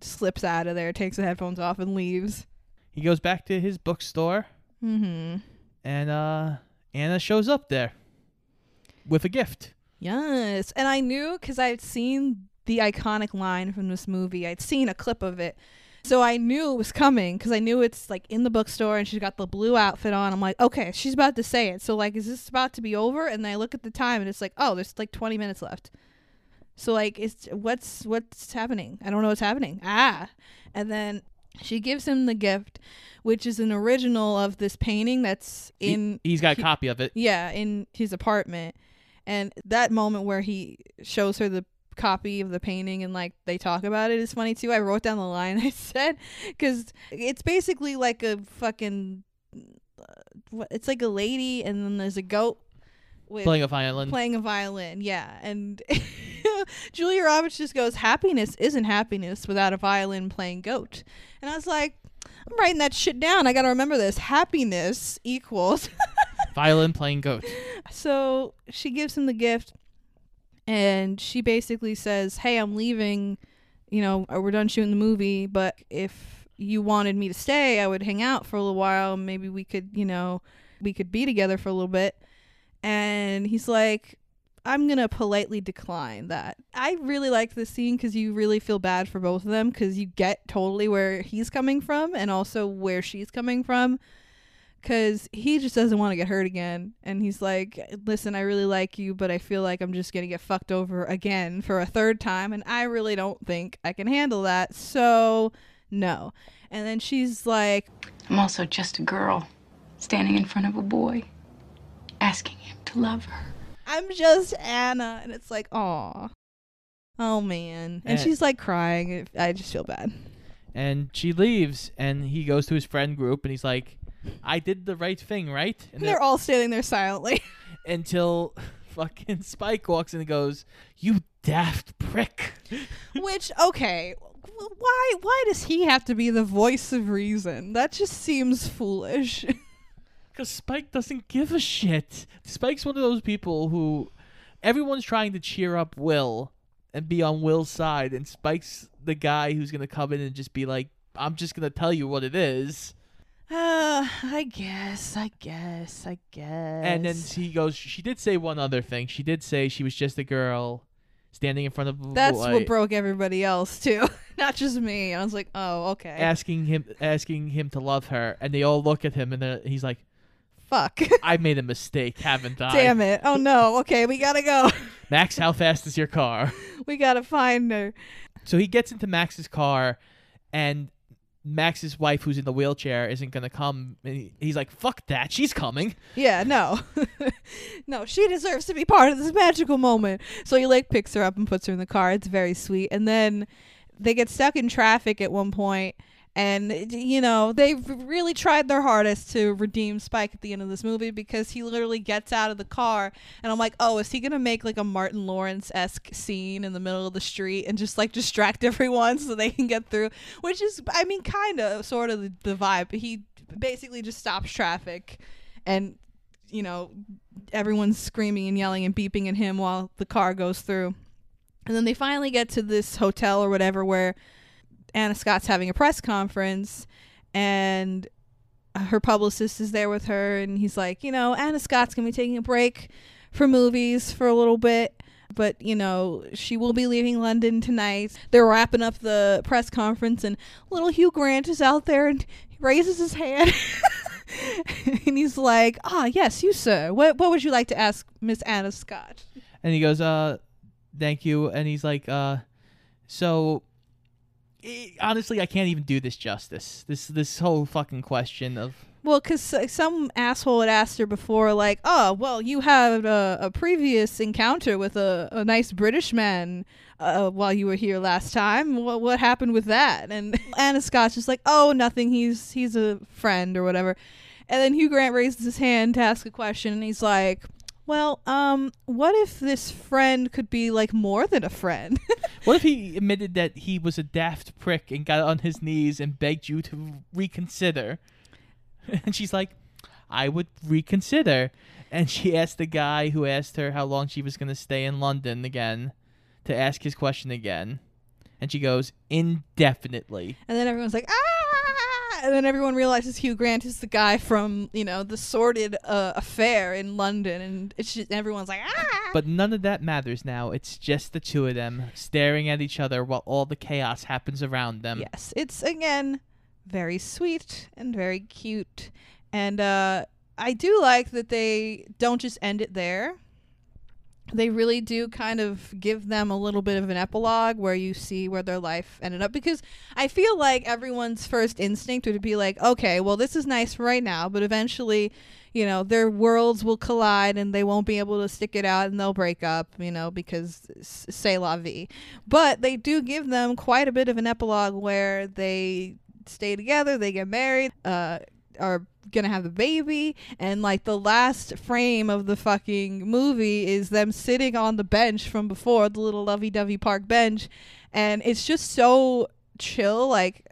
slips out of there, takes the headphones off, and leaves. He goes back to his bookstore, Mm-hmm. and uh, Anna shows up there with a gift. Yes, and I knew because I had seen the iconic line from this movie. I'd seen a clip of it, so I knew it was coming because I knew it's like in the bookstore, and she's got the blue outfit on. I'm like, okay, she's about to say it. So like, is this about to be over? And then I look at the time, and it's like, oh, there's like 20 minutes left. So like, it's what's what's happening? I don't know what's happening. Ah, and then she gives him the gift, which is an original of this painting that's He- in he's got a he- copy of it. yeah, in his apartment. And that moment where he shows her the copy of the painting and like they talk about it is funny too. I wrote down the line I said because it's basically like a fucking. Uh, it's like a lady and then there's a goat with Playing a violin. Playing a violin, yeah. And Julia Roberts just goes, "Happiness isn't happiness without a violin playing goat." And I was like, "I'm writing that shit down. I got to remember this. Happiness equals." Violin playing goat. So she gives him the gift, and she basically says, "Hey, I'm leaving. You know, uh, we're done shooting the movie, but if you wanted me to stay, I would hang out for a little while. Maybe we could, you know, we could be together for a little bit." And he's like, "I'm gonna politely decline that." I really like this scene because you really feel bad for both of them because you get totally where he's coming from and also where she's coming from because he just doesn't want to get hurt again. And he's like, listen, I really like you, but I feel like I'm just going to get fucked over again for a third time. And I really don't think I can handle that. So, no. And then she's like, I'm also just a girl standing in front of a boy, asking him to love her. I'm just Anna. And it's like, aw. Oh, man. And Eh. she's like crying. I just feel bad. And she leaves, and he goes to his friend group, and he's like, "I did the right thing, right?" And they're all standing there silently. until fucking Spike walks in and goes, "You daft prick." Which, okay. Why why does he have to be the voice of reason? That just seems foolish. Because Spike doesn't give a shit. Spike's one of those people who everyone's trying to cheer up Will and be on Will's side, and Spike's the guy who's gonna come in and just be like, "I'm just gonna tell you what it is." Uh, I guess, I guess, I guess. And then he goes, she did say one other thing. She did say she was just a girl standing in front of a That's what broke everybody else too, not just me. I was like, oh, okay. asking him asking him to love her, and they all look at him, and he's like, Fuck. "I made a mistake, haven't I?" Damn it. Oh no. Okay, we gotta go. Max, how fast is your car? we gotta find her. So he gets into Max's car, and Max's wife, who's in the wheelchair, isn't gonna come. And he's like, "Fuck that, she's coming." Yeah, no. no, she deserves to be part of this magical moment. So he like picks her up and puts her in the car. It's very sweet. And then they get stuck in traffic at one point and you know, they've really tried their hardest to redeem Spike at the end of this movie because he literally gets out of the car and I'm like, "Oh, is he going to make like a Martin Lawrence-esque scene in the middle of the street and just like distract everyone so they can get through?" Which is I mean, kind of sort of the, the vibe. He basically just stops traffic and you know, everyone's screaming and yelling and beeping at him while the car goes through. And then they finally get to this hotel or whatever where Anna Scott's having a press conference and her publicist is there with her and he's like, you know, Anna Scott's to be taking a break for movies for a little bit. But, you know, she will be leaving London tonight. They're wrapping up the press conference, and little Hugh Grant is out there and he raises his hand. and he's like, "Ah, yes, you sir. What what would you like to ask Miss Anna Scott?" And he goes, "Uh, thank you. And he's like, uh, so eh, honestly, I can't even do this justice. This this whole fucking question of Well, because some asshole had asked her before, like, "Oh, well, you had a, a previous encounter with a, a nice British man uh, while you were here last time. What what happened with that?" And Anna Scott's just like, "Oh, nothing. He's he's a friend or whatever." And then Hugh Grant raises his hand to ask a question, and he's like, "Well, um, what if this friend could be like more than a friend?" what if he admitted that he was a daft prick and got on his knees and begged you to reconsider? And she's like, I would reconsider. And she asked the guy who asked her how long she was going to stay in London again to ask his question again. And she goes, indefinitely. And then everyone's like, ah! And then everyone realizes Hugh Grant is the guy from, you know, the sordid uh, affair in London. And it's just, everyone's like, ah! But none of that matters now. It's just the two of them staring at each other while all the chaos happens around them. Yes, it's again very sweet and very cute. And uh, I do like that they don't just end it there. They really do kind of give them a little bit of an epilogue where you see where their life ended up because I feel like everyone's first instinct would be like, okay, well, this is nice right now, but eventually, you know, their worlds will collide and they won't be able to stick it out and they'll break up, you know, because c'est la vie. But they do give them quite a bit of an epilogue where they stay together, they get married, uh, are gonna have a baby, and like the last frame of the fucking movie is them sitting on the bench from before, the little lovey dovey park bench, and it's just so chill. Like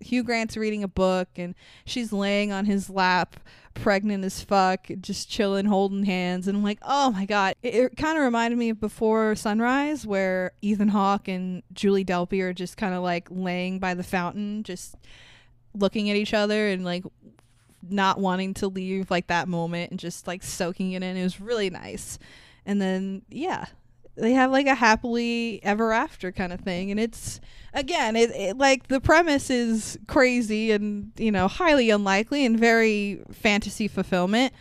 Hugh Grant's reading a book, and she's laying on his lap. Pregnant as fuck, just chilling, holding hands, and I'm like, oh my god! It, it kind of reminded me of Before Sunrise, where Ethan Hawke and Julie Delpy are just kind of like laying by the fountain, just looking at each other and like not wanting to leave like that moment and just like soaking it in. It was really nice. And then yeah, they have like a happily ever after kind of thing and it's again it, it like the premise is crazy and you know highly unlikely and very fantasy fulfillment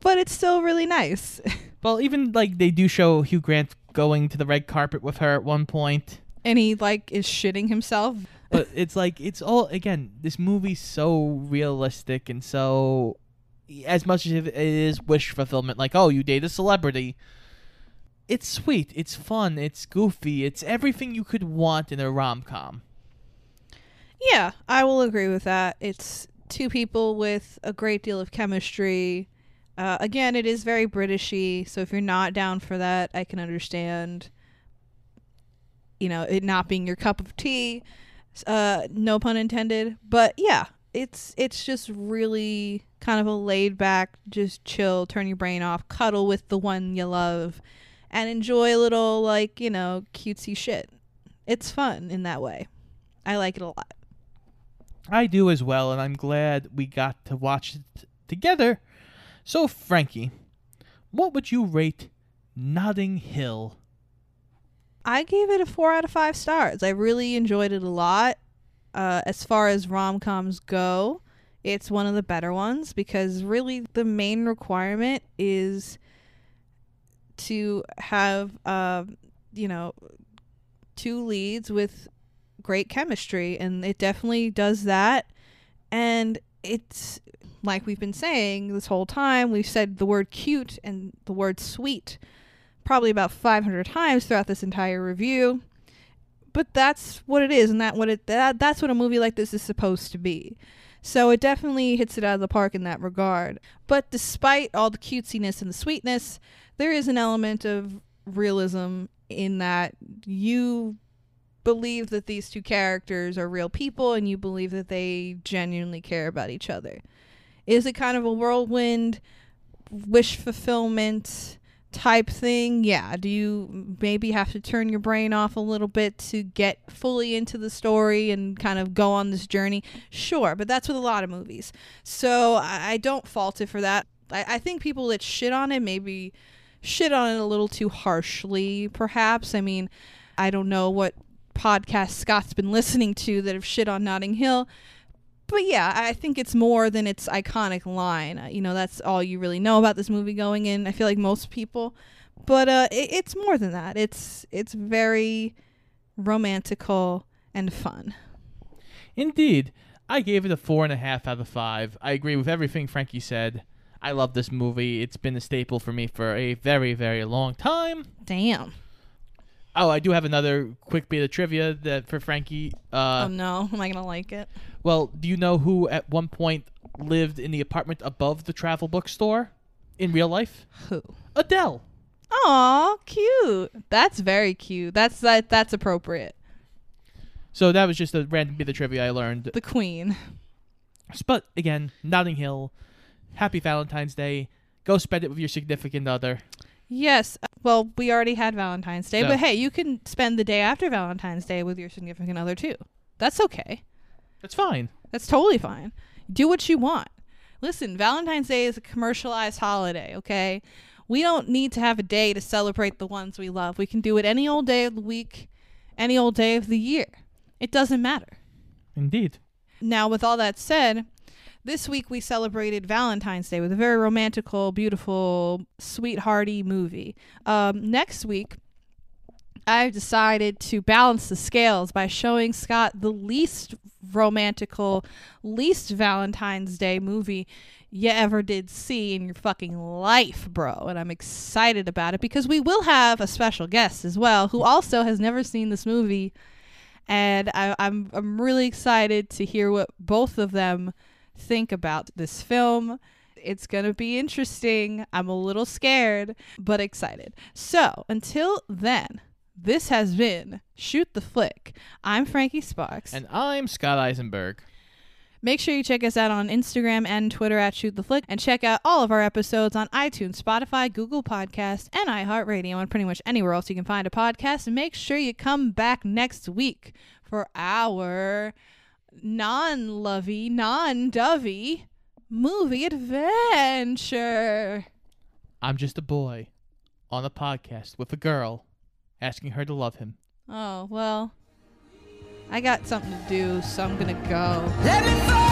but it's still really nice Well, even like they do show Hugh Grant going to the red carpet with her at one point. and he like is shitting himself but it's like it's all again this movie's so realistic and so as much as it is wish fulfillment like oh you date a celebrity it's sweet it's fun it's goofy it's everything you could want in a rom-com Yeah, I will agree with that. It's two people with a great deal of chemistry. Uh, again, it is very Britishy, so if you're not down for that, I can understand. You know, it not being your cup of tea. Uh, no pun intended. But yeah, it's it's just really kind of a laid back, just chill, turn your brain off, cuddle with the one you love, and enjoy a little like you know cutesy shit. It's fun in that way. I like it a lot. i do as well and i'm glad we got to watch it together so frankie what would you rate notting hill I gave it a four out of five stars. I really enjoyed it a lot. Uh, as far as rom coms go, it's one of the better ones because really the main requirement is to have, uh, you know, two leads with great chemistry, and it definitely does that. And it's like we've been saying this whole time, we've said the word cute and the word sweet probably about 500 times throughout this entire review. But that's what it is, and that what it that that's what a movie like this is supposed to be. So it definitely hits it out of the park in that regard. But despite all the cutesiness and the sweetness, there is an element of realism in that you believe that these two characters are real people and you believe that they genuinely care about each other. Is it kind of a whirlwind wish fulfillment type thing? Yeah. Do you maybe have to turn your brain off a little bit to get fully into the story and kind of go on this journey? Sure, but that's with a lot of movies. So I, don't fault it for that. I, I think people that shit on it maybe shit on it a little too harshly, perhaps. I mean, I don't know what podcast Scott's been listening to that have shit on Notting Hill. But yeah, I think it's more than its iconic line. Uh, You know, that's all you really know about this movie going in. I feel like most people. but uh, it, it's more than that. It's it's very romantical and fun. Indeed. I gave it a four and a half out of five. I agree with everything Frankie said. I love this movie. It's been a staple for me for a very, very long time. Damn. Oh, I do have another quick bit of trivia that for Frankie. Uh, oh no, am I gonna like it? Well, do you know who at one point lived in the apartment above the travel bookstore in real life? Who? Adele. Aw, cute. That's very cute. That's that. That's appropriate. So that was just a random bit of trivia I learned. The Queen. But again, Notting Hill. Happy Valentine's Day. Go spend it with your significant other. Yes. Well, we already had Valentine's Day, So- but hey, you can spend the day after Valentine's Day with your significant other too. That's okay. That's fine. That's totally fine. Do what you want. Listen, Valentine's Day is a commercialized holiday, okay? We don't need to have a day to celebrate the ones we love. We can do it any old day of the week, any old day of the year. It doesn't matter. Indeed. Now, with all that said, this week we celebrated Valentine's Day with a very romantical, beautiful, sweethearty movie. Um, next week, I've decided to balance the scales by showing Scott the least romantical, least Valentine's Day movie you ever did see in your fucking life, bro. And I'm excited about it because we will have a special guest as well who also has never seen this movie. And I, I'm I'm really excited to hear what both of them think about this film. It's going to be interesting. I'm a little scared, but excited. So, until then, this has been Shoot the Flick. I'm Frankie Sparks. And I'm Scott Eisenberg. Make sure you check us out on Instagram and Twitter at Shoot the Flick, and check out all of our episodes on iTunes, Spotify, Google Podcasts, and iHeartRadio, and pretty much anywhere else you can find a podcast. And make sure you come back next week for our non-lovey, non-dovey movie adventure. I'm just a boy on a podcast with a girl asking her to love him. Oh well, I got something to do, so I'm gonna go. Let me fall